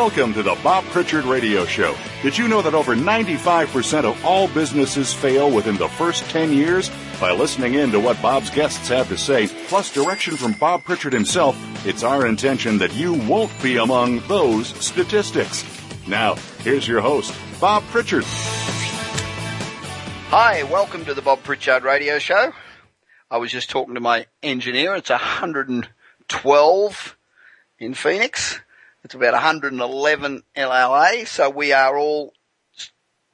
Welcome to the Bob Pritchard Radio Show. Did you know that over 95% of all businesses fail within the first 10 years? By listening in to what Bob's guests have to say, plus direction from Bob Pritchard himself, it's our intention that you won't be among those statistics. Now, here's your host, Bob Pritchard. Hi, welcome to the Bob Pritchard Radio Show. I was just talking to my engineer. It's 112 in Phoenix. It's about 111 LLA, so we are all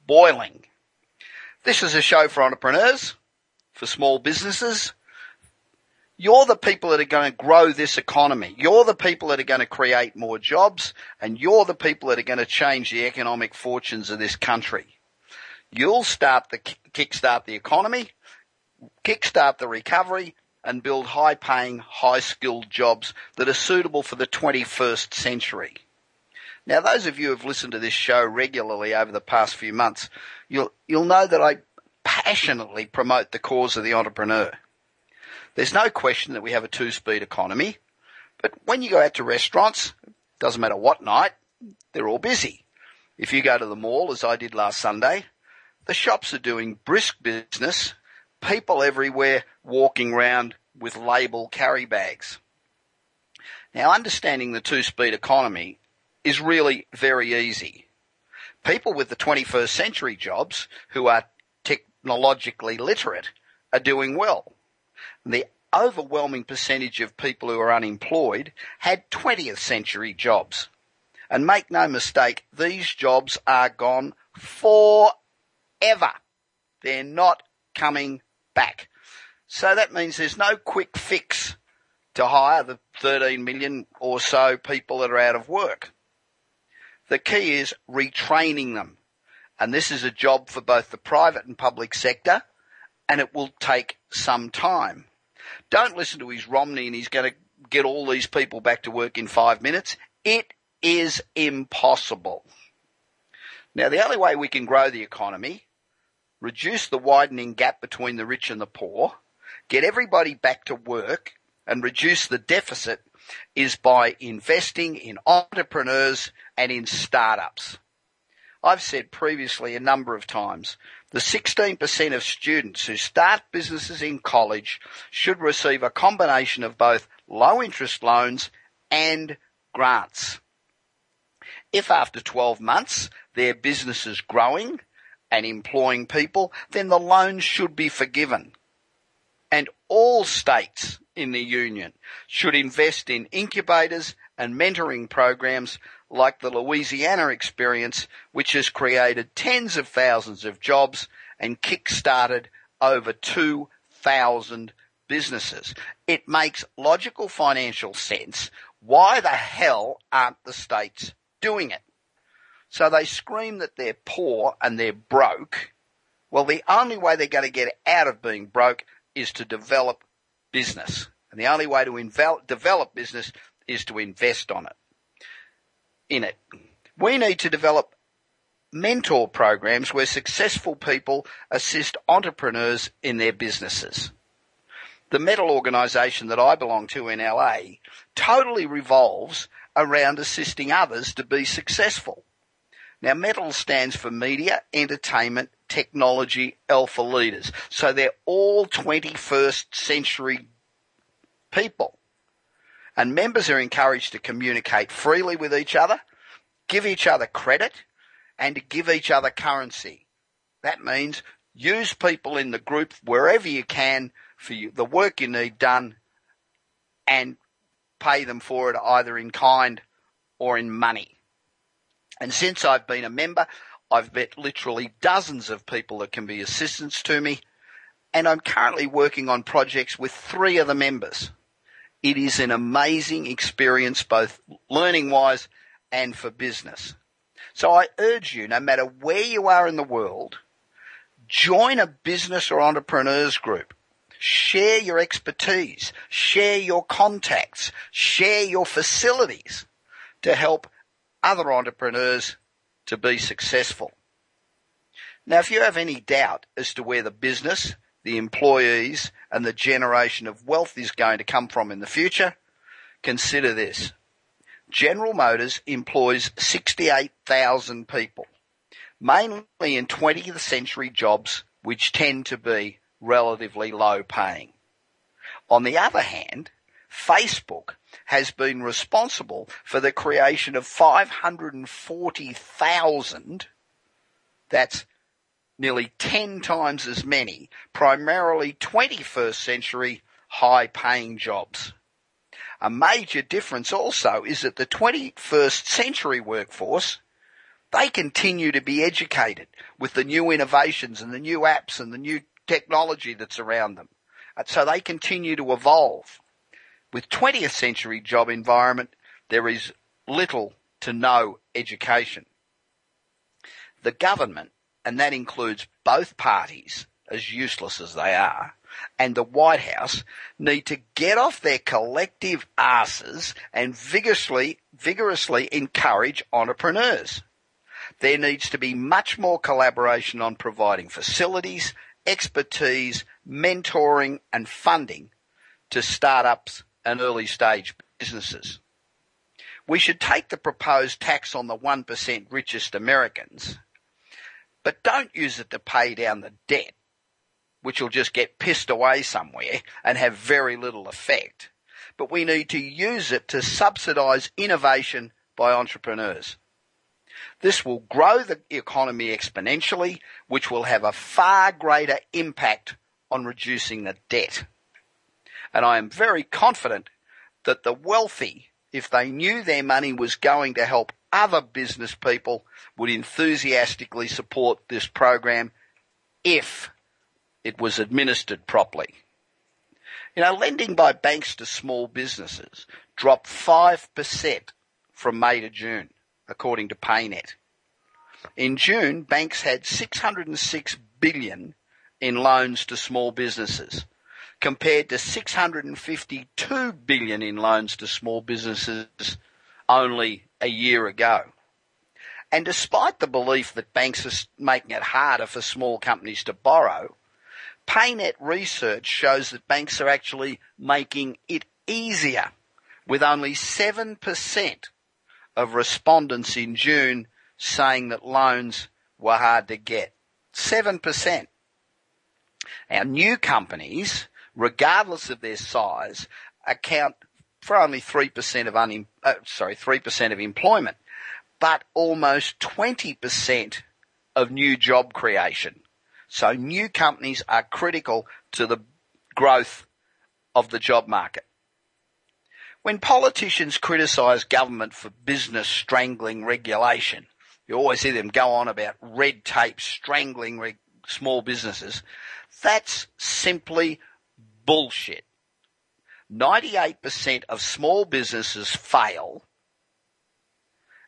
boiling. This is a show for entrepreneurs, for small businesses. You're the people that are going to grow this economy. You're the people that are going to create more jobs, and you're the people that are going to change the economic fortunes of this country. You'll start the kickstart the economy, kickstart the recovery, and build high paying, high skilled jobs that are suitable for the 21st century. Now, those of you who have listened to this show regularly over the past few months, you'll, you'll know that I passionately promote the cause of the entrepreneur. There's no question that we have a two speed economy, but when you go out to restaurants, doesn't matter what night, they're all busy. If you go to the mall, as I did last Sunday, the shops are doing brisk business people everywhere walking around with label carry bags. Now, understanding the two speed economy is really very easy. People with the 21st century jobs who are technologically literate are doing well. The overwhelming percentage of people who are unemployed had 20th century jobs. And make no mistake, these jobs are gone forever. They're not coming back. So that means there's no quick fix to hire the 13 million or so people that are out of work. The key is retraining them. And this is a job for both the private and public sector, and it will take some time. Don't listen to his Romney and he's going to get all these people back to work in five minutes. It is impossible. Now, the only way we can grow the economy reduce the widening gap between the rich and the poor, get everybody back to work, and reduce the deficit is by investing in entrepreneurs and in startups. I've said previously a number of times, the 16% of students who start businesses in college should receive a combination of both low interest loans and grants. If after 12 months their business is growing and employing people, then the loan should be forgiven. And all states in the union should invest in incubators and mentoring programs like the Louisiana experience, which has created tens of thousands of jobs and kick-started over 2,000 businesses. It makes logical financial sense. Why the hell aren't the states doing it? So they scream that they're poor and they're broke. Well, the only way they're going to get out of being broke is to develop business. And the only way to invel- develop business is to invest on it, in it. We need to develop mentor programs where successful people assist entrepreneurs in their businesses. The metal organisation that I belong to in LA totally revolves around assisting others to be successful. Now, METAL stands for Media, Entertainment, Technology, Alpha Leaders. So they're all 21st century people. And members are encouraged to communicate freely with each other, give each other credit, and to give each other currency. That means use people in the group wherever you can for you, the work you need done and pay them for it either in kind or in money. And since I've been a member, I've met literally dozens of people that can be assistants to me. And I'm currently working on projects with three of the members. It is an amazing experience, both learning wise and for business. So I urge you, no matter where you are in the world, join a business or entrepreneurs group. Share your expertise, share your contacts, share your facilities to help other entrepreneurs to be successful. Now, if you have any doubt as to where the business, the employees, and the generation of wealth is going to come from in the future, consider this. General Motors employs 68,000 people, mainly in 20th century jobs which tend to be relatively low paying. On the other hand, Facebook has been responsible for the creation of 540,000, that's nearly 10 times as many, primarily 21st century high paying jobs. A major difference also is that the 21st century workforce, they continue to be educated with the new innovations and the new apps and the new technology that's around them. So they continue to evolve. With 20th century job environment, there is little to no education. The government, and that includes both parties, as useless as they are, and the White House need to get off their collective asses and vigorously, vigorously encourage entrepreneurs. There needs to be much more collaboration on providing facilities, expertise, mentoring and funding to startups and early stage businesses. We should take the proposed tax on the 1% richest Americans, but don't use it to pay down the debt, which will just get pissed away somewhere and have very little effect. But we need to use it to subsidise innovation by entrepreneurs. This will grow the economy exponentially, which will have a far greater impact on reducing the debt. And I am very confident that the wealthy, if they knew their money was going to help other business people, would enthusiastically support this program if it was administered properly. You know, lending by banks to small businesses dropped 5% from May to June, according to PayNet. In June, banks had 606 billion in loans to small businesses compared to 652 billion in loans to small businesses only a year ago. And despite the belief that banks are making it harder for small companies to borrow, PayNet research shows that banks are actually making it easier with only 7% of respondents in June saying that loans were hard to get. 7%. Our new companies, regardless of their size, account for only 3% of un, uh, sorry, 3% of employment, but almost 20% of new job creation. So new companies are critical to the growth of the job market. When politicians criticise government for business strangling regulation, you always hear them go on about red tape strangling reg- small businesses. That's simply bullshit. 98% of small businesses fail,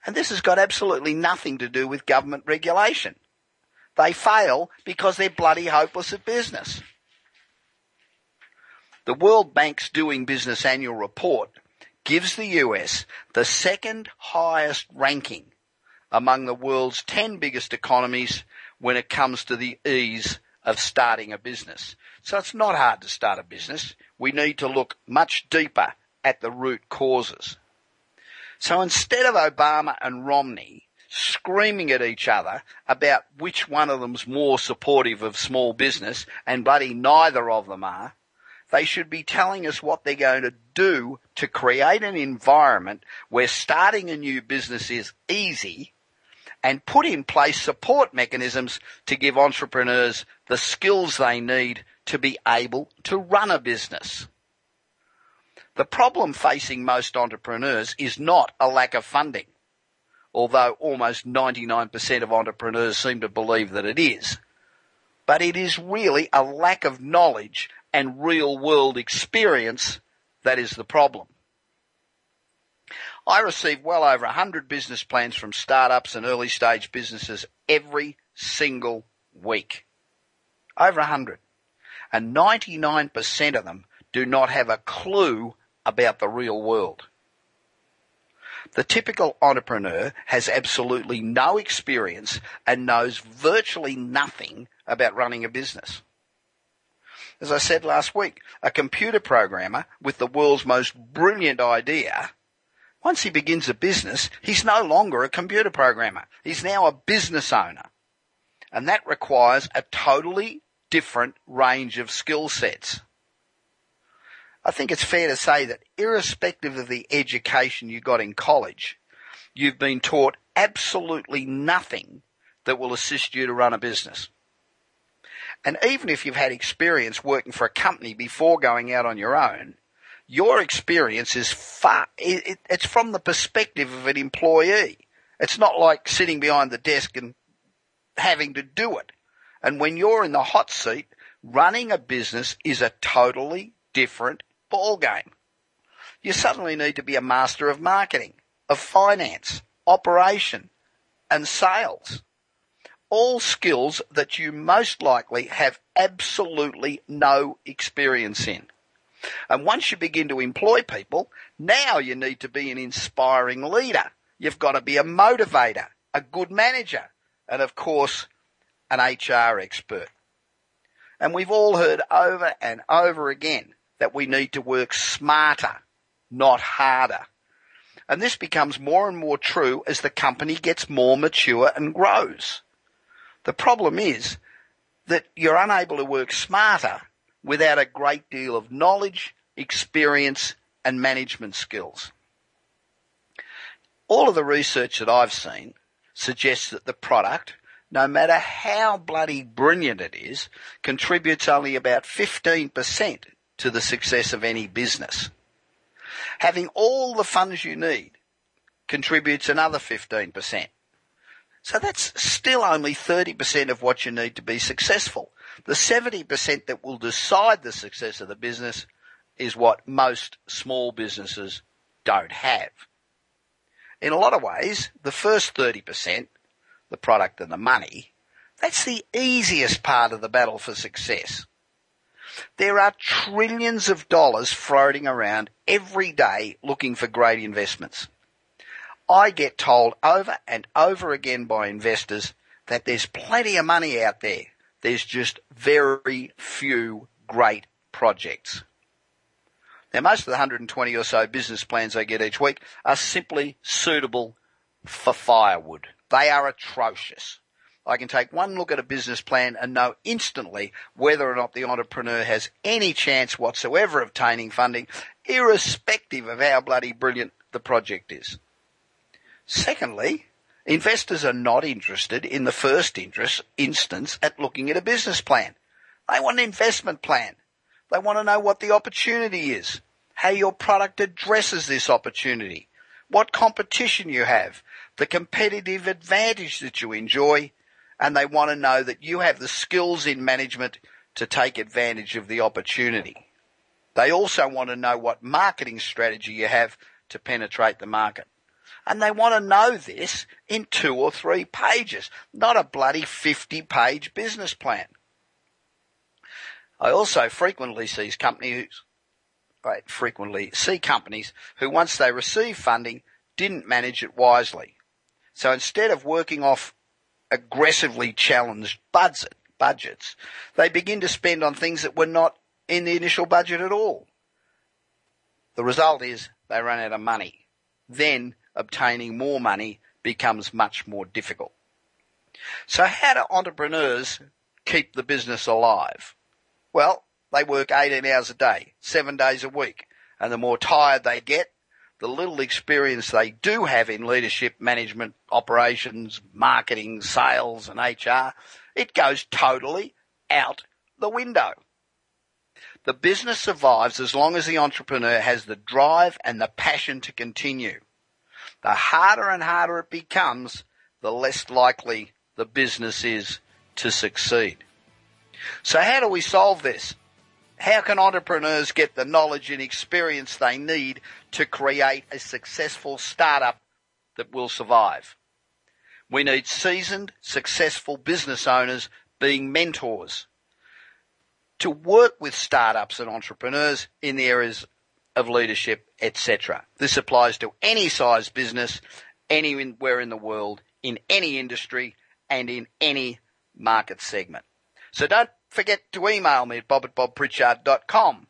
and this has got absolutely nothing to do with government regulation. They fail because they're bloody hopeless at business. The World Bank's Doing Business annual report gives the US the second highest ranking among the world's 10 biggest economies when it comes to the ease of starting a business. So it's not hard to start a business. We need to look much deeper at the root causes. So instead of Obama and Romney screaming at each other about which one of them's more supportive of small business, and bloody neither of them are, they should be telling us what they're going to do to create an environment where starting a new business is easy and put in place support mechanisms to give entrepreneurs the skills they need to be able to run a business. The problem facing most entrepreneurs is not a lack of funding, although almost 99% of entrepreneurs seem to believe that it is. But it is really a lack of knowledge and real world experience that is the problem. I receive well over 100 business plans from startups and early stage businesses every single week. Over 100. And 99% of them do not have a clue about the real world. The typical entrepreneur has absolutely no experience and knows virtually nothing about running a business. As I said last week, a computer programmer with the world's most brilliant idea Once he begins a business, he's no longer a computer programmer. He's now a business owner. And that requires a totally different range of skill sets. I think it's fair to say that irrespective of the education you got in college, you've been taught absolutely nothing that will assist you to run a business. And even if you've had experience working for a company before going out on your own, your experience is far, it, it's from the perspective of an employee. It's not like sitting behind the desk and having to do it. And when you're in the hot seat, running a business is a totally different ball game. You suddenly need to be a master of marketing, of finance, operation, and sales. All skills that you most likely have absolutely no experience in. And once you begin to employ people, now you need to be an inspiring leader. You've got to be a motivator, a good manager, and of course, an HR expert. And we've all heard over and over again that we need to work smarter, not harder. And this becomes more and more true as the company gets more mature and grows. The problem is that you're unable to work smarter without a great deal of knowledge, experience, and management skills. All of the research that I've seen suggests that the product, no matter how bloody brilliant it is, contributes only about 15% to the success of any business. Having all the funds you need contributes another 15%. So that's still only 30% of what you need to be successful. The 70% that will decide the success of the business is what most small businesses don't have. In a lot of ways, the first 30%, the product and the money, that's the easiest part of the battle for success. There are trillions of dollars floating around every day looking for great investments. I get told over and over again by investors that there's plenty of money out there there's just very few great projects. Now most of the 120 or so business plans I get each week are simply suitable for firewood. They are atrocious. I can take one look at a business plan and know instantly whether or not the entrepreneur has any chance whatsoever of obtaining funding, irrespective of how bloody brilliant the project is. Secondly, Investors are not interested in the first interest, instance at looking at a business plan. They want an investment plan. They want to know what the opportunity is, how your product addresses this opportunity, what competition you have, the competitive advantage that you enjoy, and they want to know that you have the skills in management to take advantage of the opportunity. They also want to know what marketing strategy you have to penetrate the market. And they want to know this in two or three pages, not a bloody 50 page business plan. I also frequently see companies, I frequently see companies who once they receive funding didn't manage it wisely. So instead of working off aggressively challenged budget, budgets, they begin to spend on things that were not in the initial budget at all. The result is they run out of money. Then obtaining more money becomes much more difficult. So how do entrepreneurs keep the business alive? Well, they work 18 hours a day, seven days a week. And the more tired they get, the little experience they do have in leadership, management, operations, marketing, sales and HR, it goes totally out the window. The business survives as long as the entrepreneur has the drive and the passion to continue. The harder and harder it becomes, the less likely the business is to succeed. So how do we solve this? How can entrepreneurs get the knowledge and experience they need to create a successful startup that will survive? We need seasoned, successful business owners being mentors to work with startups and entrepreneurs in the areas of leadership, etc. This applies to any size business, anywhere in the world, in any industry, and in any market segment. So don't forget to email me at bob at bobpritchard.com.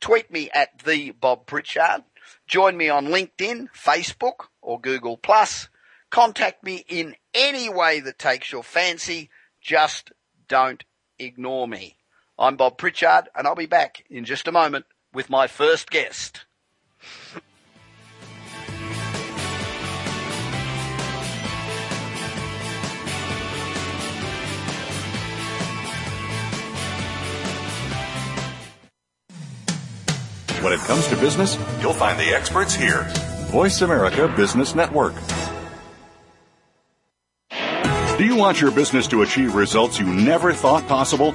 Tweet me at the Bob Pritchard. Join me on LinkedIn, Facebook, or Google Plus. Contact me in any way that takes your fancy. Just don't ignore me. I'm Bob Pritchard, and I'll be back in just a moment with my first guest. When it comes to business, you'll find the experts here. Voice America Business Network. Do you want your business to achieve results you never thought possible?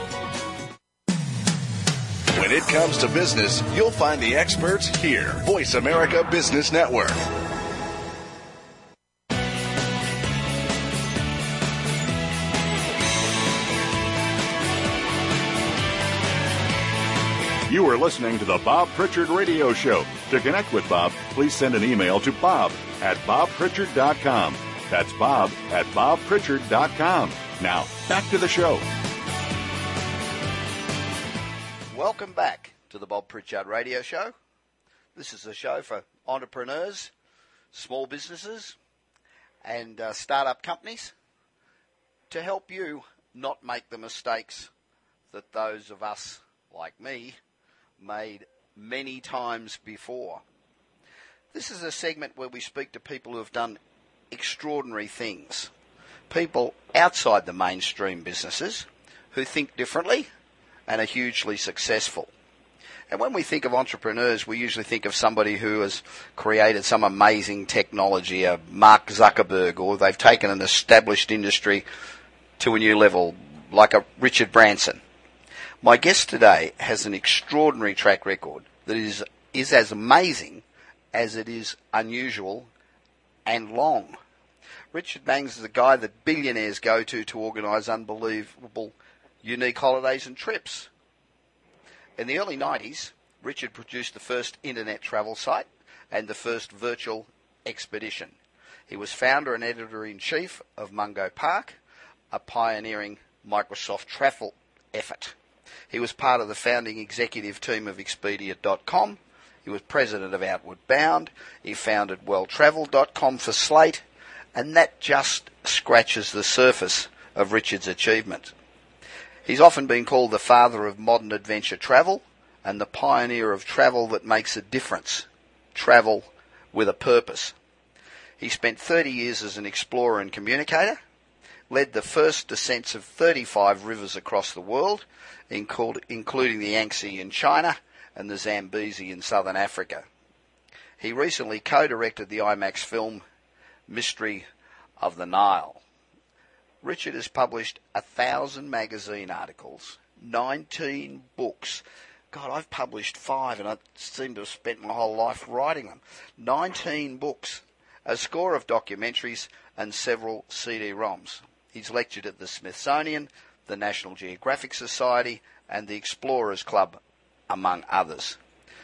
Comes to business, you'll find the experts here. Voice America Business Network. You are listening to the Bob Pritchard Radio Show. To connect with Bob, please send an email to bob at bobpritchard.com. That's bob at bobpritchard.com. Now, back to the show. Welcome back to the Bob Pritchard Radio Show. This is a show for entrepreneurs, small businesses, and uh, startup companies to help you not make the mistakes that those of us like me made many times before. This is a segment where we speak to people who have done extraordinary things. People outside the mainstream businesses who think differently and are hugely successful. And when we think of entrepreneurs, we usually think of somebody who has created some amazing technology, a Mark Zuckerberg, or they've taken an established industry to a new level, like a Richard Branson. My guest today has an extraordinary track record that is, is as amazing as it is unusual and long. Richard Bangs is a guy that billionaires go to to organise unbelievable, unique holidays and trips. In the early 90s, Richard produced the first internet travel site and the first virtual expedition. He was founder and editor in chief of Mungo Park, a pioneering Microsoft travel effort. He was part of the founding executive team of Expedia.com. He was president of Outward Bound. He founded WellTravel.com for Slate. And that just scratches the surface of Richard's achievement. He's often been called the father of modern adventure travel and the pioneer of travel that makes a difference. Travel with a purpose. He spent 30 years as an explorer and communicator, led the first descents of 35 rivers across the world, including the Yangtze in China and the Zambezi in southern Africa. He recently co-directed the IMAX film Mystery of the Nile. Richard has published a thousand magazine articles, 19 books. God, I've published five and I seem to have spent my whole life writing them. 19 books, a score of documentaries and several CD-ROMs. He's lectured at the Smithsonian, the National Geographic Society, and the Explorers Club, among others.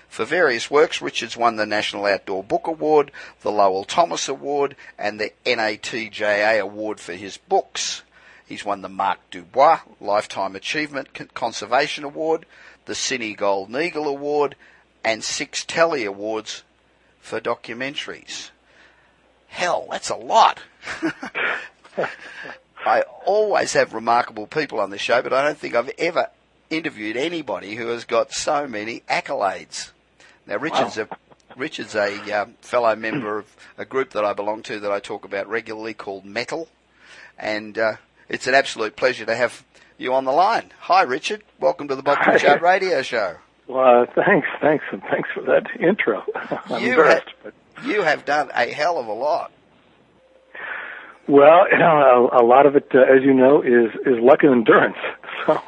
For various works, Richards won the National Outdoor Book Award, the Lowell Thomas Award, and the NATJA Award for his books. He's won the Mark Dubois Lifetime Achievement Conservation Award, the Cine Golden Eagle Award, and six Telly Awards for documentaries. Hell, that's a lot. I always have remarkable people on the show, but I don't think I've ever interviewed anybody who has got so many accolades. Now, Richard's wow. a Richard's a um, fellow member of a group that I belong to that I talk about regularly called Metal, and uh, it's an absolute pleasure to have you on the line. Hi, Richard. Welcome to the Bob Pritchard Radio Show. Well, thanks, thanks, and thanks for that intro. I'm You embarrassed, ha- but You have done a hell of a lot. well, you know, a, a lot of it, uh, as you know, is is luck and endurance. So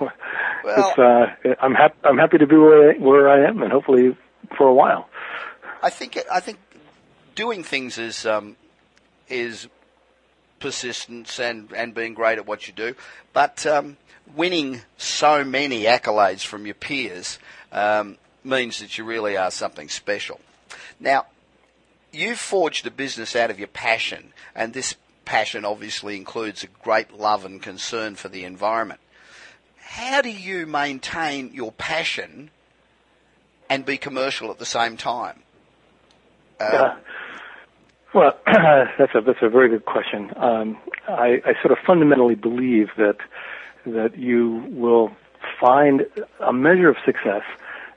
Well- it's, uh, I'm happy. I'm happy to be where I, where I am, and hopefully for a while. I think I think doing things is um, is persistence and, and being great at what you do, but um, winning so many accolades from your peers um, means that you really are something special. Now, you've forged a business out of your passion, and this passion obviously includes a great love and concern for the environment. How do you maintain your passion and be commercial at the same time? Uh, well, that's a that's a very good question. Um, I, I sort of fundamentally believe that that you will find a measure of success,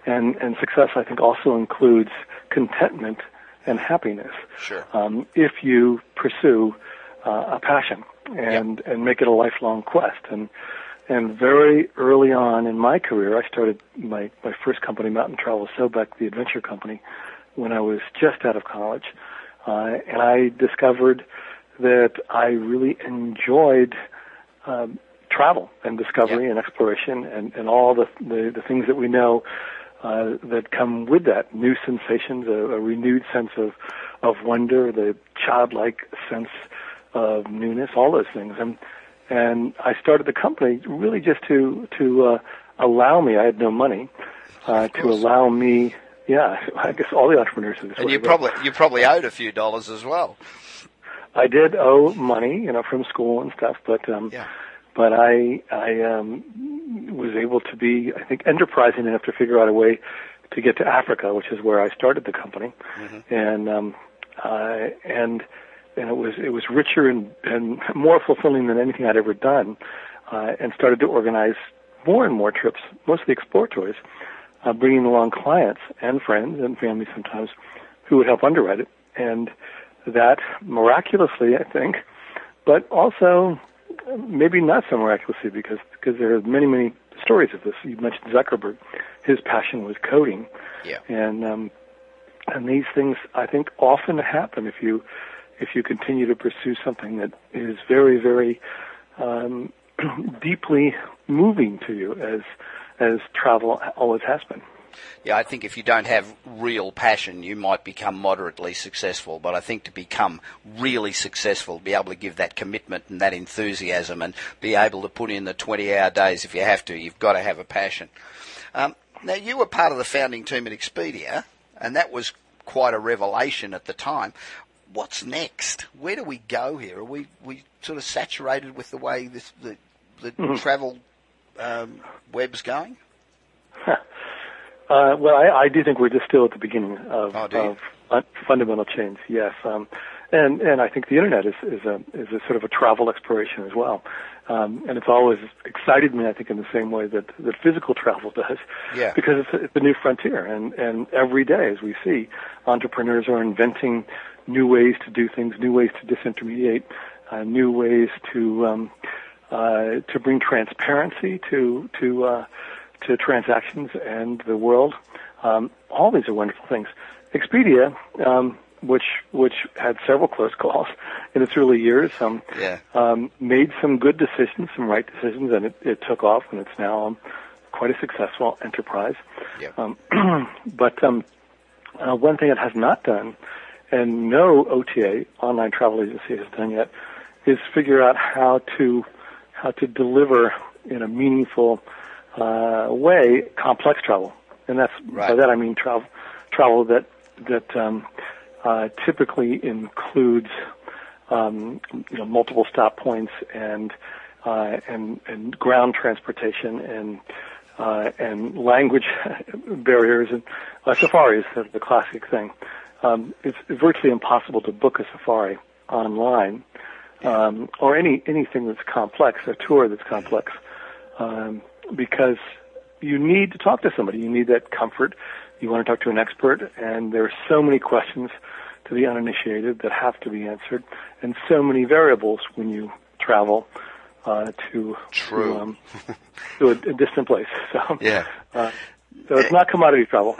and and success I think also includes contentment and happiness. Sure. Um, if you pursue uh, a passion and and make it a lifelong quest and and very early on in my career, I started my my first company, Mountain Travel Sobek, the adventure company, when I was just out of college, uh, and I discovered that I really enjoyed um, travel and discovery Yeah. and exploration and, and all the, the the things that we know uh, that come with that. New sensations, a, a renewed sense of of wonder, the childlike sense of newness, all those things, and and I started the company really just to to uh, allow me. I had no money uh, to allow me. Yeah, I guess all the entrepreneurs are this And way, you probably you probably owed a few dollars as well. I did owe money, you know, from school and stuff, but um, Yeah. but I I um, was able to be, I think, enterprising enough to figure out a way to get to Africa, which is where I started the company, and um, uh, and and it was it was richer and and more fulfilling than anything I'd ever done, uh, and started to organize more and more trips, mostly exploratories, uh, bringing along clients and friends and family sometimes, who would help underwrite it, and that miraculously, I think, but also maybe not so miraculously because because there are many many stories of this. You mentioned Zuckerberg; his passion was coding, Yeah. and um, and these things I think often happen if you if you continue to pursue something that is very very um, deeply moving to you as as travel always has been. Yeah, I think if you don't have real passion, you might become moderately successful. But I think to become really successful, be able to give that commitment and that enthusiasm and be able to put in the 20 hour days if you have to, you've got to have a passion. Um, now, you were part of the founding team at Expedia, and that was quite a revelation at the time. What's next? Where do we go here? Are we, we sort of saturated with the way this, the, the travel um, web's going? Uh, well, I, I do think we're just still at the beginning of, Oh, of fundamental change. Yes, um, and and I think the internet is is a is a sort of a travel exploration as well, um, and it's always excited me. I think in the same way that that physical travel does, Yeah. because it's a, it's a new frontier, and and every day as we see, entrepreneurs are inventing new ways to do things, new ways to disintermediate, uh, new ways to um, uh, to bring transparency to to uh, to transactions and the world. Um, all these are wonderful things. Expedia, um, which which had several close calls in its early years, um, Yeah. um, made some good decisions, some right decisions, and it, it took off, and it's now um, quite a successful enterprise. Yeah. Um, but um, uh, one thing it has not done, and no OTA online travel agency has done yet, is figure out how to how to deliver in a meaningful uh, way complex travel, and that's by that I mean travel travel that that um, uh, typically includes um, you know multiple stop points and uh, and and ground transportation and uh, and language barriers and uh, safaris is the classic thing. Um, it's virtually impossible to book a safari online um, or any anything that's complex, a tour that's complex, um, because you need to talk to somebody. You need that comfort. You want to talk to an expert, and there are so many questions to the uninitiated that have to be answered, and so many variables when you travel uh, to True. to, um, to a, a distant place. So Yeah. uh, so it's not commodity travel.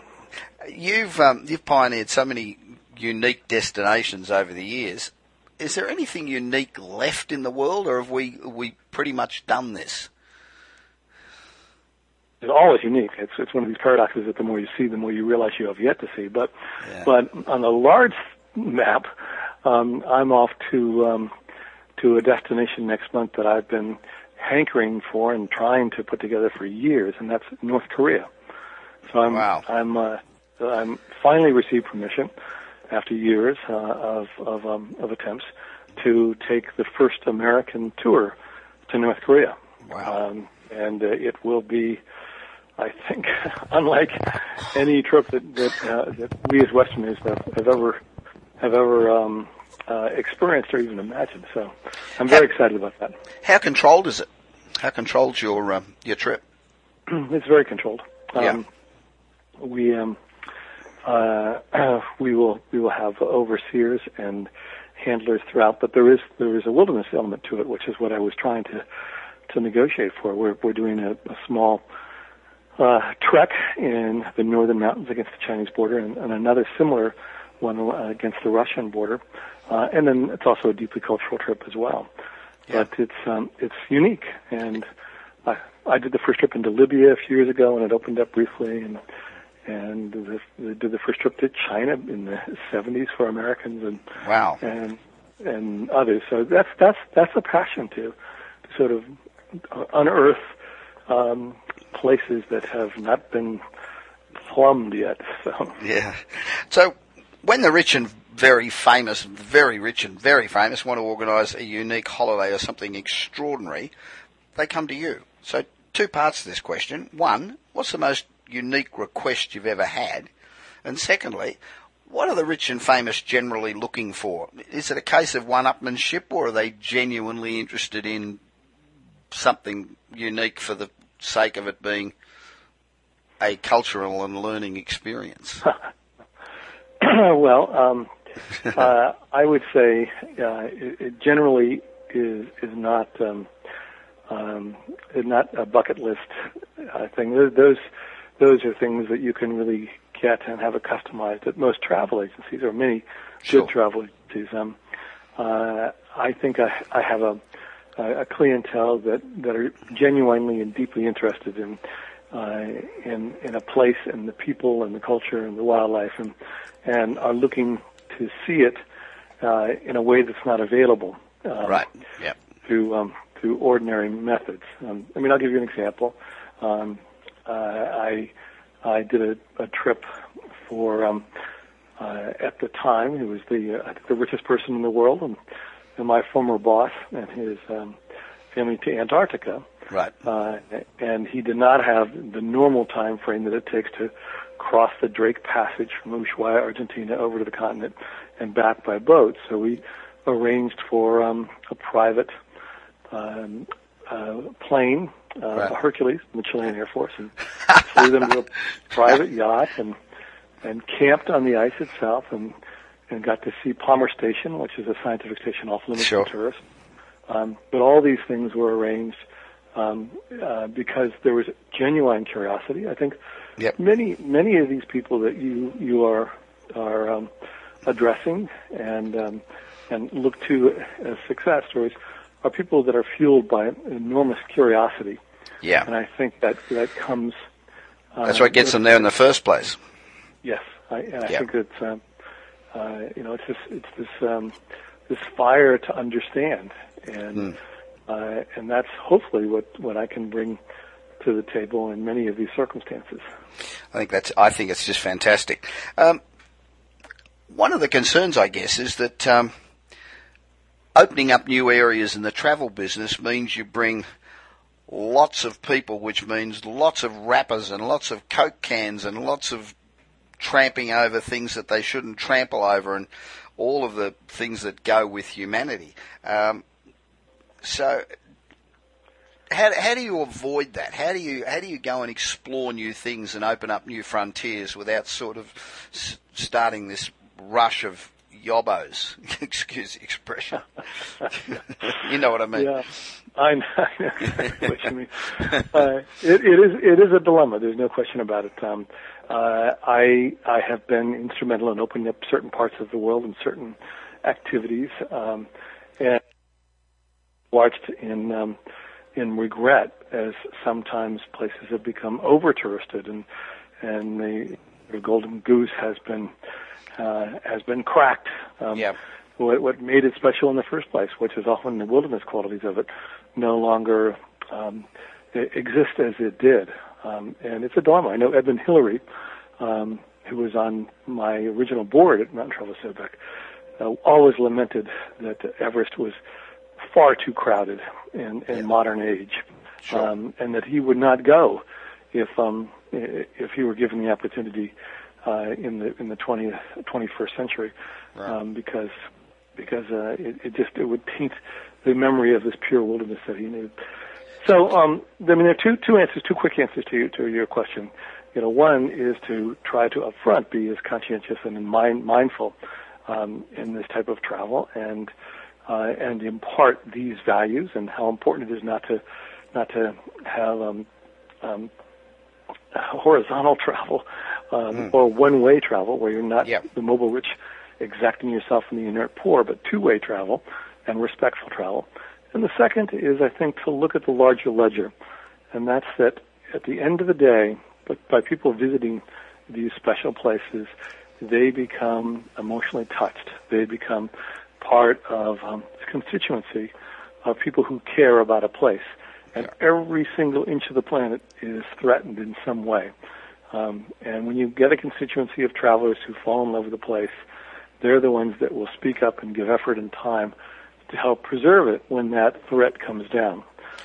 You've um, you've pioneered so many unique destinations over the years. Is there anything unique left in the world, or have we we pretty much done this? It's always unique. It's it's one of these paradoxes that the more you see, the more you realize you have yet to see. But Yeah. but on a large map, um, I'm off to um, to a destination next month that I've been hankering for and trying to put together for years, and that's North Korea. So I'm Wow. I'm uh, I'm finally received permission after years uh, of of, um, of attempts to take the first American tour to North Korea. Wow. Um, and uh, it will be, I think, unlike any trip that that, uh, that we as Westerners have, have ever have ever um, uh, experienced or even imagined. So I'm very excited about that. How controlled is it? How controlled your um, your trip? it's very controlled. Um, We um, uh, we will we will have overseers and handlers throughout, but there is there is a wilderness element to it, which is what I was trying to to negotiate for. We're we're doing a, a small uh, trek in the northern mountains against the Chinese border, and, and another similar one uh, against the Russian border, uh, and then it's also a deeply cultural trip as well. Yeah. But it's um, it's unique, and I, I did the first trip into Libya a few years ago, and it opened up briefly, and and the, the, did the first trip to China in the 70s for Americans, and Wow. and and others. So that's that's that's a passion to, to sort of unearth um, places that have not been plumbed yet. So Yeah. So when the rich and very famous, very rich and very famous want to organise a unique holiday or something extraordinary, they come to you. So two parts to this question. One, what's the most unique request you've ever had? And secondly, what are the rich and famous generally looking for? Is it a case of one-upmanship or are they genuinely interested in something unique for the sake of it being a cultural and learning experience? well, um, uh, I would say uh, it, it generally is is not um, um, is not a bucket list uh, thing. Those- Those are things that you can really get and have it customized at most travel agencies or many Sure. good travel agencies. Um, uh, I think I, I have a, a clientele that, that are genuinely and deeply interested in, uh, in, in a place and the people and the culture and the wildlife and, and are looking to see it, uh, in a way that's not available. Um, right. Yeah. through um, through ordinary methods. Um, I mean, I'll give you an example. Um, uh, I I did a, a trip for um, uh, at the time he was the uh, the richest person in the world, and, and my former boss and his um, family to Antarctica. Right. Uh, and he did not have the normal time frame that it takes to cross the Drake Passage from Ushuaia, Argentina, over to the continent and back by boat. So we arranged for um, a private um, plane, uh, Right. a Hercules, from the Chilean Air Force, and flew them to a private yacht and and camped on the ice itself and and got to see Palmer Station, which is a scientific station off limits Sure. to tourists. Um, but all these things were arranged um, uh, because there was genuine curiosity. I think Yep. many many of these people that you you are are um, addressing and um, and look to as success stories are people that are fueled by enormous curiosity, Yeah. and I think that that comes. Uh, That's what gets them there in the first place. Yes, I, and I Yeah. think it's um, uh, you know it's this it's this um, this fire to understand, and uh, and that's hopefully what what I can bring to the table in many of these circumstances. I think that's. I think it's just fantastic. Um, one of the concerns, I guess, is that um, opening up new areas in the travel business means you bring lots of people, which means lots of wrappers and lots of coke cans and lots of tramping over things that they shouldn't trample over, and all of the things that go with humanity. Um, so, how, how do you avoid that? How do you how do you go and explore new things and open up new frontiers without sort of s- starting this rush of yobbos. Excuse the expression. you know what I mean. Yeah, I know, I know exactly what you mean. Uh, it, it is it is a dilemma. There's no question about it. Um, uh, I I have been instrumental in opening up certain parts of the world and certain activities, um, and watched in um, in regret as sometimes places have become over touristed and and the, the golden goose has been uh, has been cracked. Um, yeah. What, what made it special in the first place, which is often the wilderness qualities of it, no longer um, exist as it did. Um, and it's a dilemma. I know Edmund Hillary, um, who was on my original board at Mountain Travel Sobek, uh, always lamented that Everest was far too crowded in, in yeah. modern age, sure. um, and that he would not go if um, if he were given the opportunity uh, in the in the 20th 21st century, right. um, because because uh, it, it just it would taint the memory of this pure wilderness that he knew. So, um, I mean, there are two two answers, two quick answers to you, to your question. You know, one is to try to upfront be as conscientious and mind, mindful um, in this type of travel, and uh, and impart these values and how important it is not to not to have um, um, horizontal travel um, mm. or one-way travel where you're not yep. the mobile rich exacting yourself from the inert poor, but two-way travel and respectful travel. And the second is, I think, to look at the larger ledger, and that's that at the end of the day, but by people visiting these special places, they become emotionally touched. They become part of um, constituency of people who care about a place and every single inch of the planet is threatened in some way. Um, and when you get a constituency of travelers who fall in love with a place, they're the ones that will speak up and give effort and time to help preserve it when that threat comes down.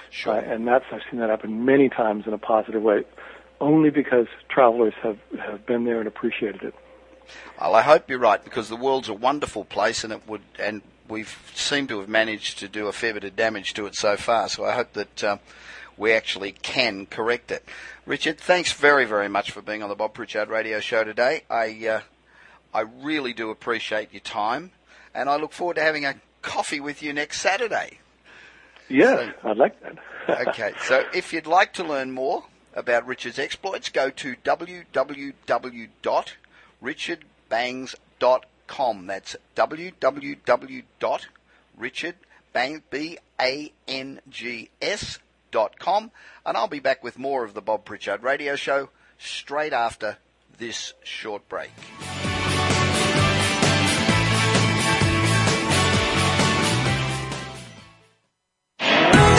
Sure. Uh, and that's I've seen that happen many times in a positive way, only because travelers have have been there and appreciated it. Well, I hope you're right because the world's a wonderful place, and it would and we've seemed to have managed to do a fair bit of damage to it so far. So I hope that uh, we actually can correct it. Richard, thanks very, very much for being on the Bob Pritchard Radio Show today. I uh, I really do appreciate your time, and I look forward to having a coffee with you next Saturday. Yeah, so, I'd like that. okay, so if you'd like to learn more about Richard's exploits, go to www.richardbangs.com com. That's www.richardbangs.com. And I'll be back with more of the Bob Pritchard Radio Show straight after this short break.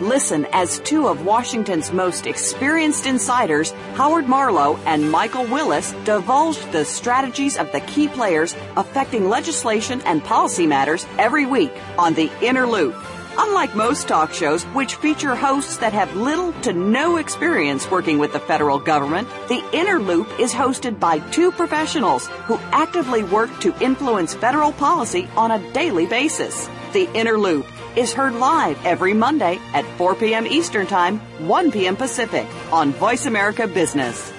Listen as two of Washington's most experienced insiders, Howard Marlowe and Michael Willis, divulge the strategies of the key players affecting legislation and policy matters every week on The Inner Loop. Unlike most talk shows, which feature hosts that have little to no experience working with the federal government, The Inner Loop is hosted by two professionals who actively work to influence federal policy on a daily basis. The Inner Loop is heard live every Monday at 4 p.m. Eastern Time, 1 p.m. Pacific on Voice America Business.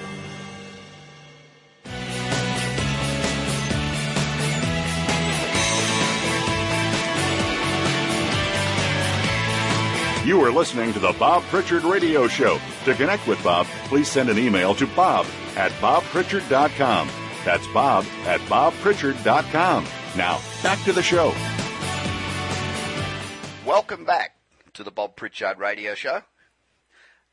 You are listening to the Bob Pritchard Radio Show. To connect with Bob, please send an email to bob at bobpritchard.com. That's bob at bobpritchard.com. Now, back to the show. Welcome back to the Bob Pritchard Radio Show.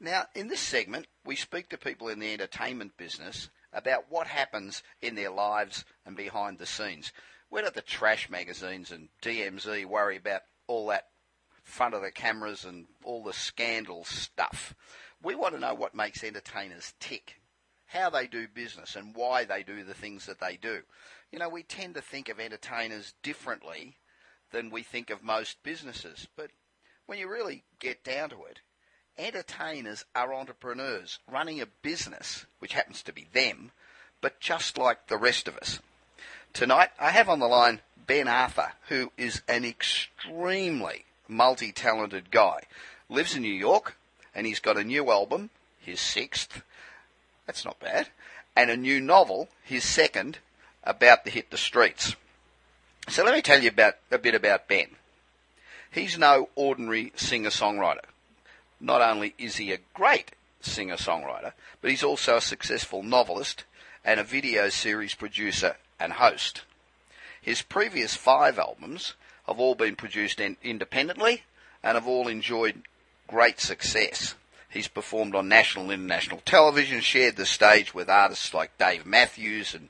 Now, in this segment, we speak to people in the entertainment business about what happens in their lives and behind the scenes. Where do the trash magazines and TMZ worry about all that front of the cameras and all the scandal stuff. We want to know what makes entertainers tick, how they do business, and why they do the things that they do. You know, we tend to think of entertainers differently than we think of most businesses, but when you really get down to it, entertainers are entrepreneurs running a business, which happens to be them, but just like the rest of us. Tonight, I have on the line Ben Arthur, who is an extremely multi talented guy. Lives in New York, and he's got a new album, his sixth. That's not bad. And a new novel, his second, about to hit the streets. So let me tell you about a bit about Ben. He's no ordinary singer-songwriter. Not only is he a great singer-songwriter, but he's also a successful novelist and a video series producer and host. His previous five albums have all been produced in, independently and have all enjoyed great success. He's performed on national and international television, shared the stage with artists like Dave Matthews and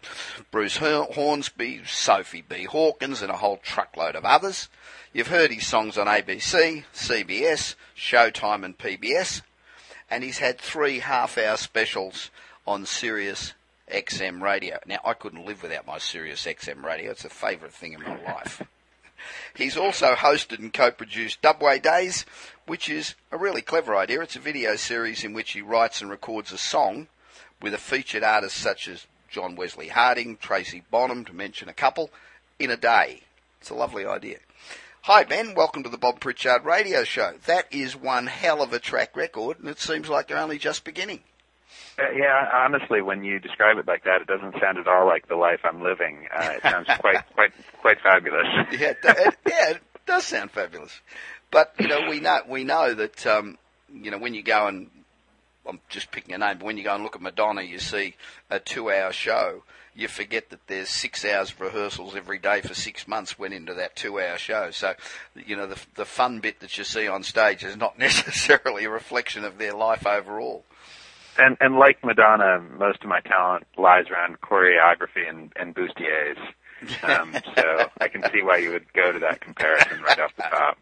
Bruce Hornsby, Sophie B. Hawkins, and a whole truckload of others. You've heard his songs on ABC, CBS, Showtime, and PBS, and he's had three half-hour specials on Sirius XM radio. Now, I couldn't live without my Sirius XM radio. It's a favourite thing in my life. He's also hosted and co-produced Dubway Days, which is a really clever idea. It's a video series in which he writes and records a song with a featured artist such as John Wesley Harding, Tracy Bonham, to mention a couple, in a day. It's a lovely idea. Hi Ben, welcome to the Bob Pritchard Radio Show. That is one hell of a track record, and it seems like you're only just beginning. Uh, yeah, honestly, when you describe it like that, it doesn't sound at all like the life I'm living. Uh, it sounds quite, quite, quite fabulous. Yeah, it, yeah, it does sound fabulous. But you know, we know we know that um, you know when you go and I'm just picking a name, but when you go and look at Madonna, you see a two-hour show. You forget that there's six hours of rehearsals every day for six months went into that two-hour show. So, you know, the the fun bit that you see on stage is not necessarily a reflection of their life overall and and like Madonna, most of my talent lies around choreography and, and bustiers. Um, so I can see why you would go to that comparison right off the top.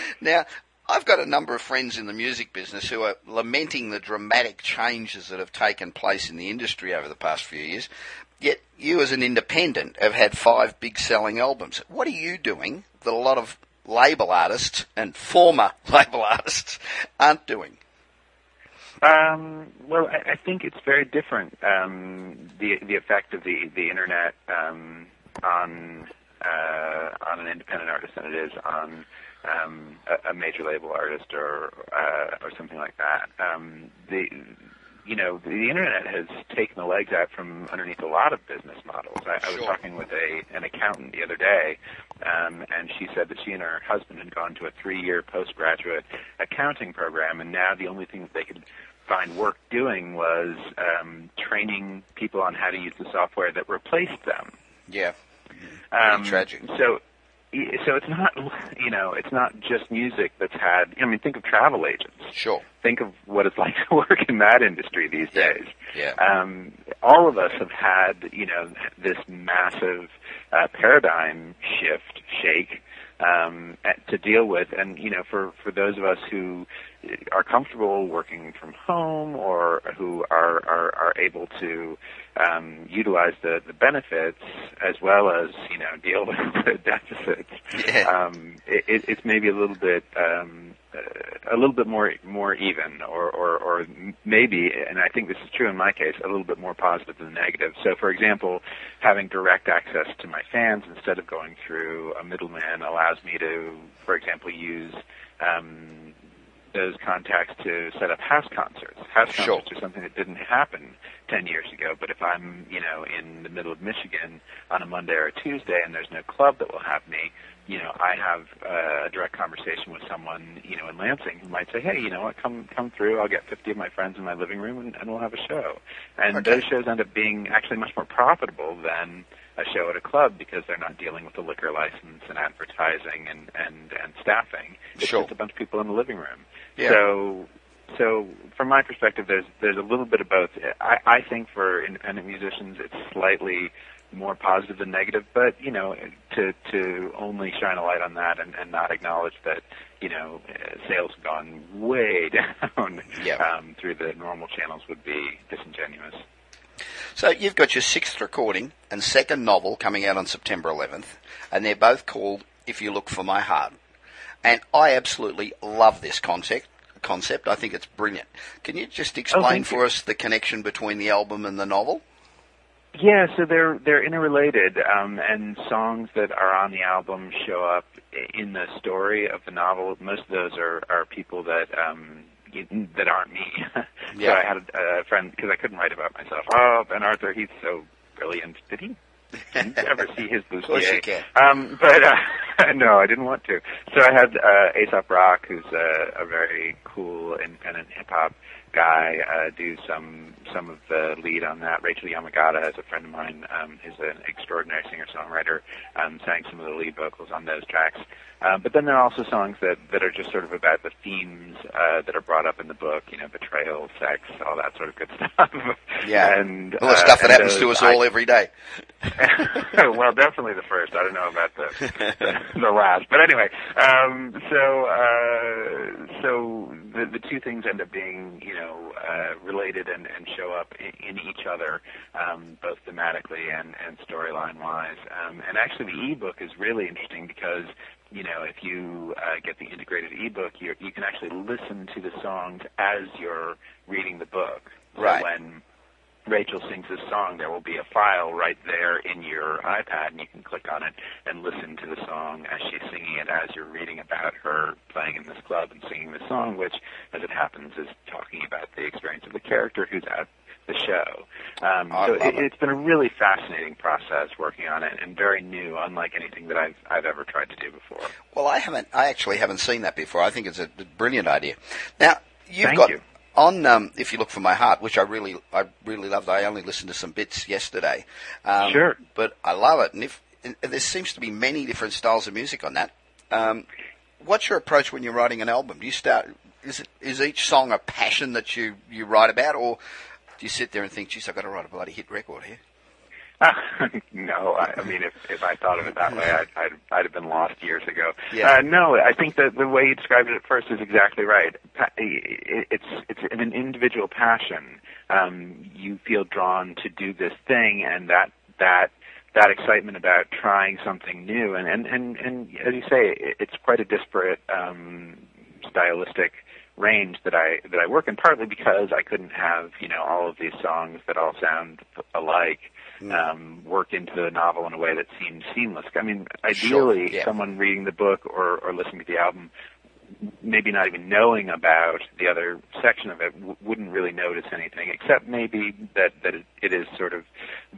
now, I've got a number of friends in the music business who are lamenting the dramatic changes that have taken place in the industry over the past few years. Yet you, as an independent, have had five big selling albums. What are you doing that a lot of label artists and former label artists aren't doing? Um, well, I, I think it's very different. Um, the the effect of the the internet um, on uh, on an independent artist than it is on um, a, a major label artist or uh, or something like that. Um, the you know, the internet has taken the legs out from underneath a lot of business models. I, I was Sure. talking with a an accountant the other day, um, and she said that she and her husband had gone to a three-year postgraduate accounting program, and now the only thing that they could find work doing was um, training people on how to use the software that replaced them. Yeah. Um, tragic. So, so it's not, you know, it's not just music that's had. I mean, think of travel agents. Sure. Think of what it's like to work in that industry these Yeah. days. Yeah. Um, all of us have had, you know, this massive uh, paradigm shift, shake, um, at- to deal with. And you know, for for those of us who are comfortable working from home or who are are, are able to um, utilize the the benefits as well as you know deal with the deficits, Yeah. um, it, it, it's maybe a little bit um, a little bit more more even, or, or or maybe, and I think this is true in my case, a little bit more positive than negative. So, for example, having direct access to my fans instead of going through a middleman allows me to, for example, use um, those contacts to set up house concerts. House Sure. concerts are something that didn't happen 10 years ago, but if I'm, you know, in the middle of Michigan on a Monday or a Tuesday and there's no club that will have me, you know, I have uh, a direct conversation with someone, you know, in Lansing who might say, hey, you know what, come come through. I'll get 50 of my friends in my living room and, and we'll have a show. And Okay. those shows end up being actually much more profitable than a show at a club because they're not dealing with the liquor license and advertising and and and staffing. It's Sure. just a bunch of people in the living room. Yeah. So so from my perspective, there's there's a little bit of both. I, I think for independent musicians, it's slightly more positive than negative, but you know, to to only shine a light on that and, and not acknowledge that you know uh, sales have gone way down Yeah. um, through the normal channels would be disingenuous. So you've got your sixth recording and second novel coming out on September 11th, and they're both called If You Look for My Heart. And I absolutely love this concept. Concept, I think it's brilliant. Can you just explain thank for us the connection between the album and the novel? Yeah, so they're they're interrelated, um, and songs that are on the album show up in the story of the novel. Most of those are are people that um, that aren't me. Yeah. So I had a, a friend because I couldn't write about myself. Oh, Ben Arthur, he's so brilliant. Did he? Did you ever see his Of course you can. Um, but uh, no, I didn't want to. So I had uh, Aesop Rock, who's a, a very cool independent hip hop guy, uh, do some some of the lead on that. Rachel Yamagata is a friend of mine, um, who's an extraordinary singer songwriter, um, sang some of the lead vocals on those tracks. Um, but then there are also songs that that are just sort of about the themes uh, that are brought up in the book. You know, betrayal, sex, all that sort of good stuff. Yeah. and All the uh, stuff that happens to us I- all every day. well, definitely the first. I don't know about the the last, but anyway. Um, so uh, so the the two things end up being you know uh, related and, and show up in, in each other, um, both thematically and and storyline wise. Um, and actually, the ebook is really interesting because you know, if you uh, get the integrated ebook, you you can actually listen to the songs as you're reading the book. So Right. when Rachel sings this song, there will be a file right there in your iPad, and you can click on it and listen to the song as she's singing it as you're reading about her playing in this club and singing this song, which, as it happens, is talking about the experience of the character who's at the show. Um, so it, it's been a really fascinating process working on it, and very new, unlike anything that I've I've ever tried to do before. Well, I haven't. I actually haven't seen that before. I think it's a brilliant idea. Now you've Thank got you. On. Um, if you look for my heart, which I really, I really loved. I only listened to some bits yesterday. Um, Sure. but I love it. And if and there seems to be many different styles of music on that. Um, what's your approach when you're writing an album? Do you start? Is it is each song a passion that you you write about, or do you sit there and think, "Geez, I've got to write a bloody hit record here"? no, I, I mean, if if I thought of it that way, I'd I'd, I'd have been lost years ago. Yeah. Uh, no, I think that the way you described it at first is exactly right. Pa- It's it's an individual passion. Um, you feel drawn to do this thing, and that that that excitement about trying something new, and and and, and as you say, it's quite a disparate um, stylistic range that I that I work in partly because I couldn't have you know all of these songs that all sound alike um, work into the novel in a way that seemed seamless. I mean, Sure, ideally, yeah. someone reading the book or or listening to the album, maybe not even knowing about the other section of it, w- wouldn't really notice anything except maybe that that it, it is sort of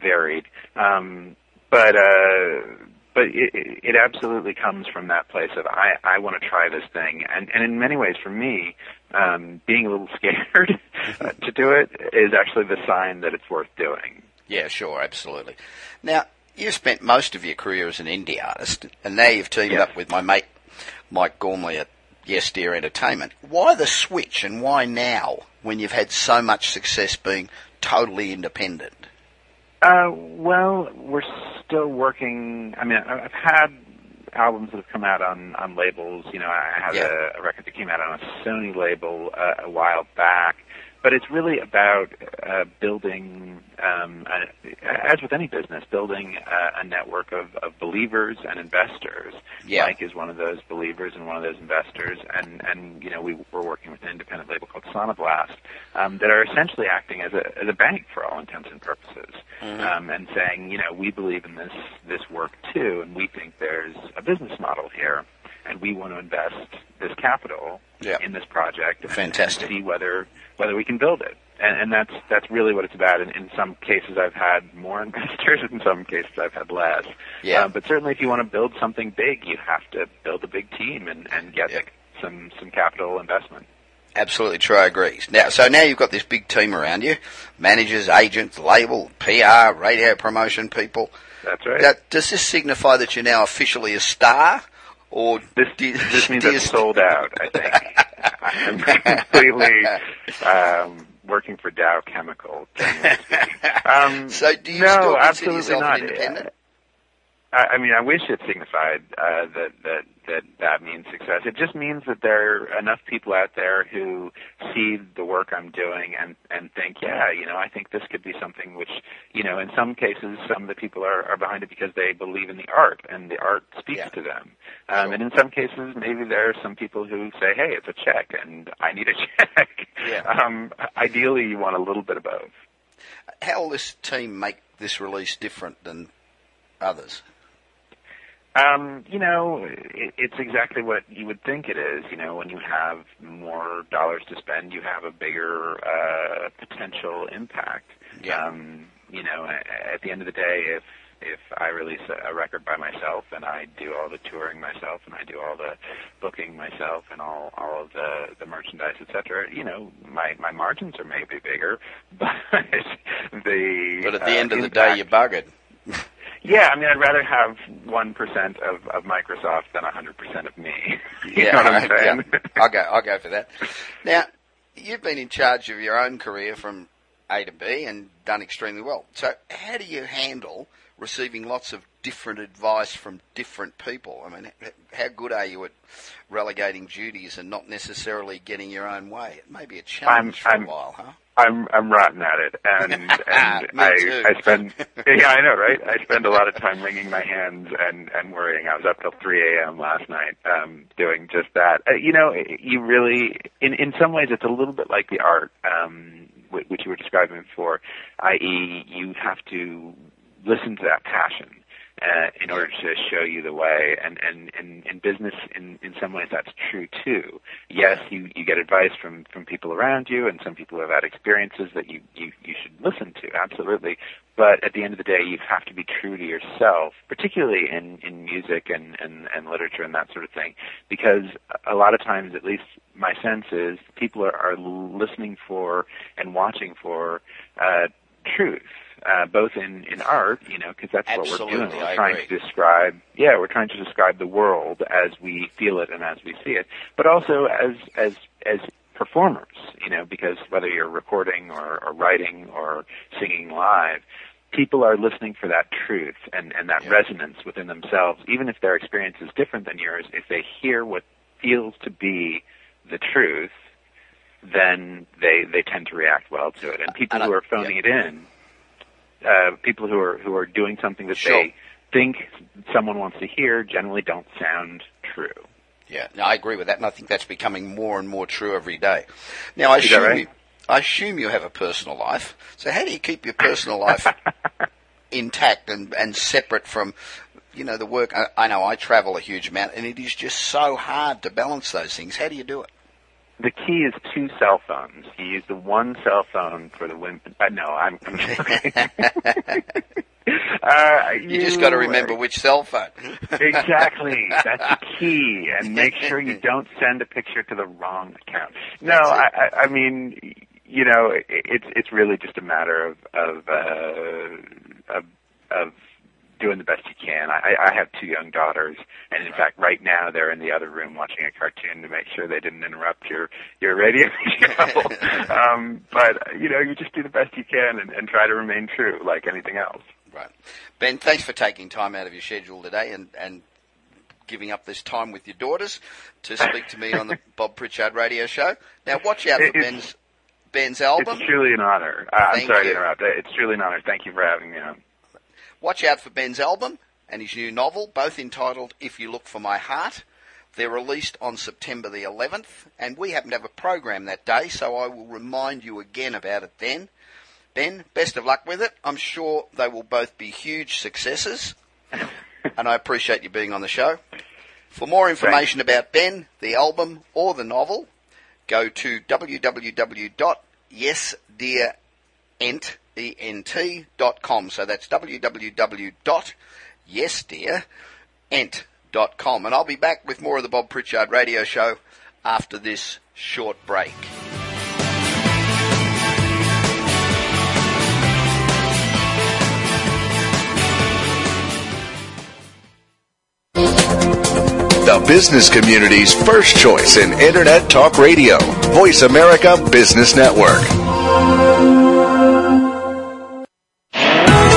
varied. Um, but uh, but it, it it absolutely comes from that place of I I want to try this thing, and and in many ways for me, um, being a little scared uh, to do it is actually the sign that it's worth doing. Yeah, sure, absolutely. Now, you've spent most of your career as an indie artist, and now you've teamed Yes. up with my mate Mike Gormley at Yes Dear Entertainment. Why the switch, and why now, when you've had so much success being totally independent? Uh, well, we're still working. I mean, I've had albums that have come out on on labels. You know, I had Yeah. a, a record that came out on a Sony label uh, a while back, but it's really about uh, building, um, a, as with any business, building a, a network of, of believers and investors. Yeah. Mike is one of those believers and one of those investors, and and you know we we're working with an independent label called Sonoblast um, that are essentially acting as a as a bank for all intents and purposes, um, and saying you know we believe in this this work too, and we think there's a business model here, and we want to invest this capital Yeah. in this project Fantastic. see whether whether we can build it. And, and that's that's really what it's about. In, in some cases, I've had more investors. In some cases, I've had less. Yeah. Uh, but certainly, if you want to build something big, you have to build a big team and, and get Yeah. some some capital investment. Absolutely true. I agree. Now, so now you've got this big team around you: managers, agents, label, PR, radio promotion people. That's right. Now, does this signify that you're now officially a star, or this do- this means you sold out. I think I'm completely um, working for Dow Chemical. Um, So do you no, still consider yourself not. an independent? I, I mean, I wish it signified uh, that that that that means success. It just means that there are enough people out there who see the work I'm doing and and think, yeah, you know, I think this could be something which, you know, in some cases, some of the people are, are behind it because they believe in the art and the art speaks Yeah. to them. Um, And in some cases, maybe there are some people who say, hey, it's a check and I need a check. Yeah. Um, ideally, you want a little bit of both. How will this team make this release different than others? Um, you know, it, it's exactly what you would think it is. You know, when you have more dollars to spend, you have a bigger uh, potential impact. Yeah. Um, you know, at the end of the day, if if I release a, record by myself and I do all the touring myself and I do all the booking myself and all all of the the merchandise, et cetera, you know, my my margins are maybe bigger, but the But at the uh, end of the day, you're buggered. Yeah, I mean, I'd rather have one percent of, of Microsoft than a hundred percent of me. you Yeah, know what I'm saying? yeah. I'll go. I'll go for that. Now, you've been in charge of your own career from A to B and done extremely well. So, how do you handle receiving lots of different advice from different people? I mean, how good are you at relegating duties and not necessarily getting your own way? It may be a challenge for I'm- a while, huh? I'm I'm rotten at it, and and I too. I spend yeah I know right I spend a lot of time wringing my hands and and worrying. I was up till 3 a.m. last night um, doing just that. Uh, you know, you really in in some ways it's a little bit like the art um, which you were describing before, i.e. you have to listen to that passion. Uh, in order to show you the way, and and in, in business, in in some ways, that's true too. Yes, you you get advice from from people around you, and some people have had experiences that you you you should listen to, absolutely. But at the end of the day, you have to be true to yourself, particularly in in music and and and literature and that sort of thing, because a lot of times, at least my sense is, people are, are listening for and watching for uh, truth uh, both in, in art, you know, because that's what we're Absolutely, doing. We're I trying agree. to describe, yeah, we're trying to describe the world as we feel it and as we see it, but also as as as performers, you know, because whether you're recording or, or writing or singing live, people are listening for that truth and and that Yeah. resonance within themselves, even if their experience is different than yours. If they hear what feels to be the truth, then they they tend to react well to it. And people And I- who are phoning yeah. it in, uh, people who are who are doing something that Sure. they think someone wants to hear, generally don't sound true. Yeah, no, I agree with that, and I think that's becoming more and more true every day. Now, I assume right? you, I assume you have a personal life. So, how do you keep your personal life intact and and separate from, you know, the work? I, I know I travel a huge amount, and it is just so hard to balance those things. How do you do it? The key is two cell phones. You use the one cell phone for the women. Uh, no, I'm. I'm joking. uh, You, just got to remember which cell phone. exactly. That's the key, and make sure you don't send a picture to the wrong account. No, I, I, I mean, you know, it, it's it's really just a matter of of uh, of, of doing the best you can. I, I have two young daughters, and in fact, right now they're in the other room watching a cartoon to make sure they didn't interrupt your your radio show. um, but you know, you just do the best you can and, and try to remain true, like anything else. Right. Ben, thanks for taking time out of your schedule today and, and giving up this time with your daughters to speak to me on the Bob Pritchard radio show. Now, watch out for it's- Ben's Ben's album. It's truly an honor. Uh, I'm sorry you. to interrupt. It's truly an honor. Thank you for having me on. Watch out for Ben's album and his new novel, both entitled If You Look for My Heart. They're released on September the 11th, and we happen to have a program that day, so I will remind you again about it then. Ben, best of luck with it. I'm sure they will both be huge successes, and I appreciate you being on the show. For more information about Ben, the album, or the novel, go to www.yesdearent, E-N-T.com. So that's www.yesdearent.com. And I'll be back with more of the Bob Pritchard radio show after this short break. The business community's first choice in Internet Talk Radio. Voice America Business Network.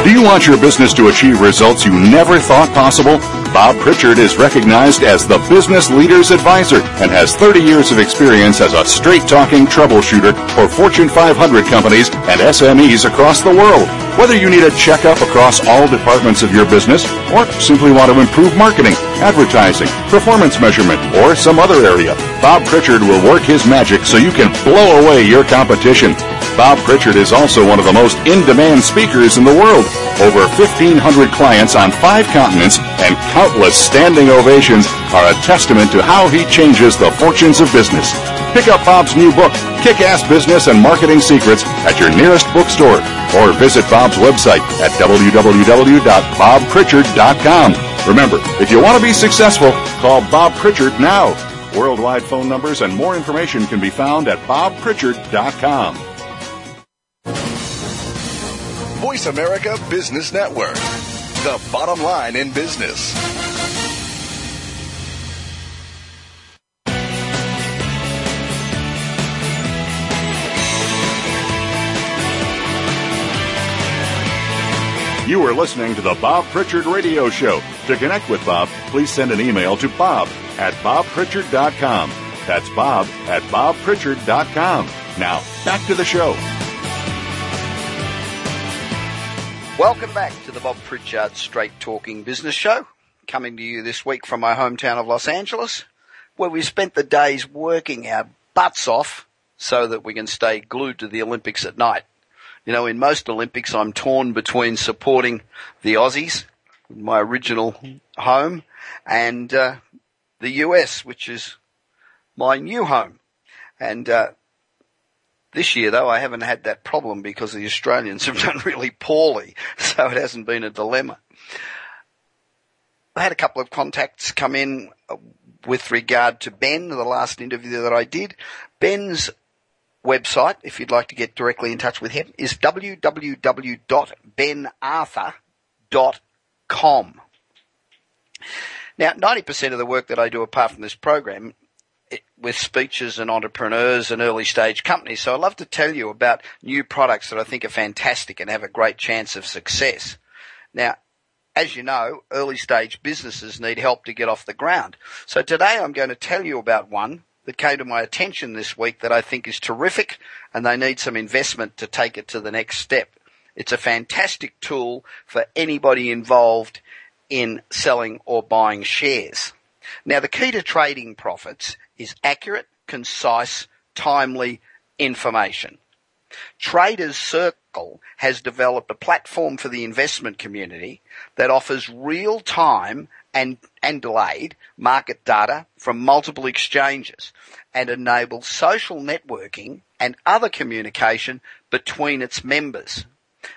Do you want your business to achieve results you never thought possible? Bob Pritchard is recognized as the Business Leader's Advisor and has 30 years of experience as a straight-talking troubleshooter for Fortune 500 companies and SMEs across the world. Whether you need a checkup across all departments of your business or simply want to improve marketing, advertising, performance measurement, or some other area, Bob Pritchard will work his magic so you can blow away your competition. Bob Pritchard is also one of the most in-demand speakers in the world. Over 1,500 clients on five continents and countless standing ovations are a testament to how he changes the fortunes of business. Pick up Bob's new book, Kick-Ass Business and Marketing Secrets, at your nearest bookstore or visit Bob's website at www.bobpritchard.com. Remember, if you want to be successful, call Bob Pritchard now. Worldwide phone numbers and more information can be found at bobpritchard.com. Voice America Business Network. The bottom line in business. You are listening to the Bob Pritchard Radio Show. To connect with Bob, please send an email to bob at bobpritchard.com. That's bob at bobpritchard.com. Now, back to the show. Welcome back to the Bob Pritchard Straight Talking Business Show, coming to you this week from my hometown of Los Angeles, where we spent the days working our butts off so that we can stay glued to the Olympics at night. You know, in most Olympics, I'm torn between supporting the Aussies, my original home, and uh, the US, which is my new home. And uh, this year, though, I haven't had that problem because the Australians have done really poorly, so it hasn't been a dilemma. I had a couple of contacts come in uh, with regard to Ben, the last interview that I did. Ben's website, if you'd like to get directly in touch with him, is www.benarthur.com. Now, 90% of the work that I do apart from this program it, with speeches and entrepreneurs and early stage companies. So I'd love to tell you about new products that I think are fantastic and have a great chance of success. Now, as you know, early stage businesses need help to get off the ground. So today I'm going to tell you about one that came to my attention this week that I think is terrific and they need some investment to take it to the next step. It's a fantastic tool for anybody involved in selling or buying shares. Now the key to trading profits is accurate, concise, timely information. Traders Circle has developed a platform for the investment community that offers real time and, and delayed market data from multiple exchanges and enables social networking and other communication between its members.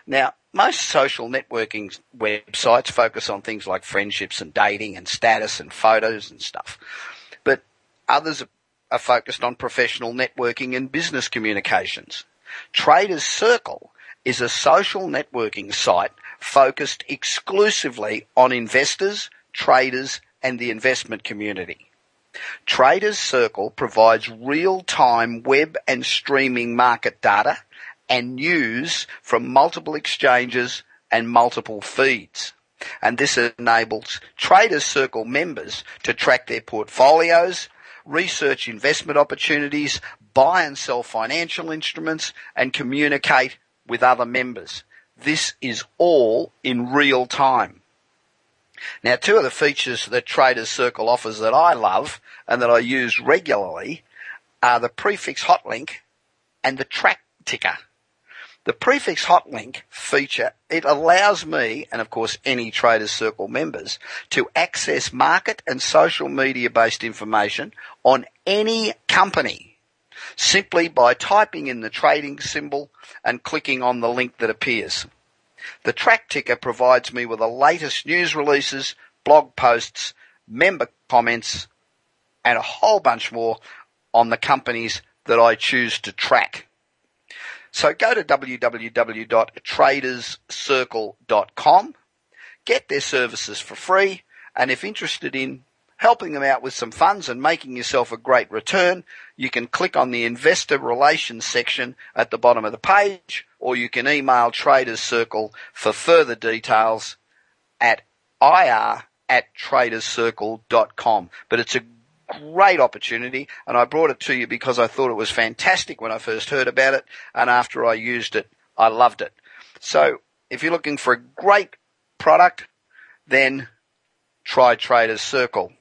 Now, most social networking websites focus on things like friendships and dating and status and photos and stuff. But others are focused on professional networking and business communications. Traders Circle is a social networking site focused exclusively on investors, traders, and the investment community. Traders Circle provides real-time web and streaming market data and news from multiple exchanges and multiple feeds. And this enables Traders Circle members to track their portfolios, research investment opportunities, buy and sell financial instruments, and communicate with other members. This is all in real time. Now, two of the features that Traders Circle offers that I love and that I use regularly are the prefix hotlink and the track ticker. The prefix hotlink feature, it allows me, and of course any Traders Circle members, to access market and social media based information on any company simply by typing in the trading symbol and clicking on the link that appears. The track ticker provides me with the latest news releases, blog posts, member comments, and a whole bunch more on the companies that I choose to track. So go to www.traderscircle.com, get their services for free, and if interested in helping them out with some funds and making yourself a great return, you can click on the investor relations section at the bottom of the page, or you can email Traders Circle for further details at ir at traderscircle.com. But it's a great opportunity and I brought it to you because I thought it was fantastic when I first heard about it and after I used it, I loved it. So if you're looking for a great product, then try Traders Circle.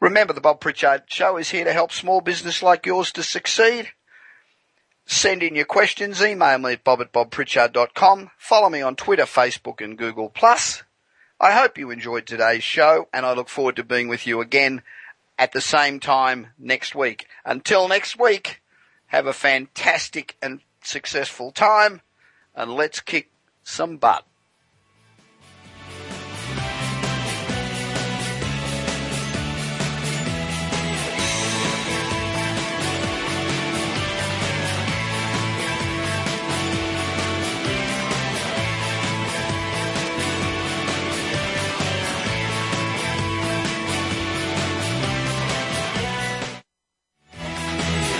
Remember the Bob Pritchard Show is here to help small business like yours to succeed. Send in your questions, email me at bob at bobpritchard.com, follow me on Twitter, Facebook and Google+. I hope you enjoyed today's show and I look forward to being with you again at the same time next week. Until next week, have a fantastic and successful time and let's kick some butt.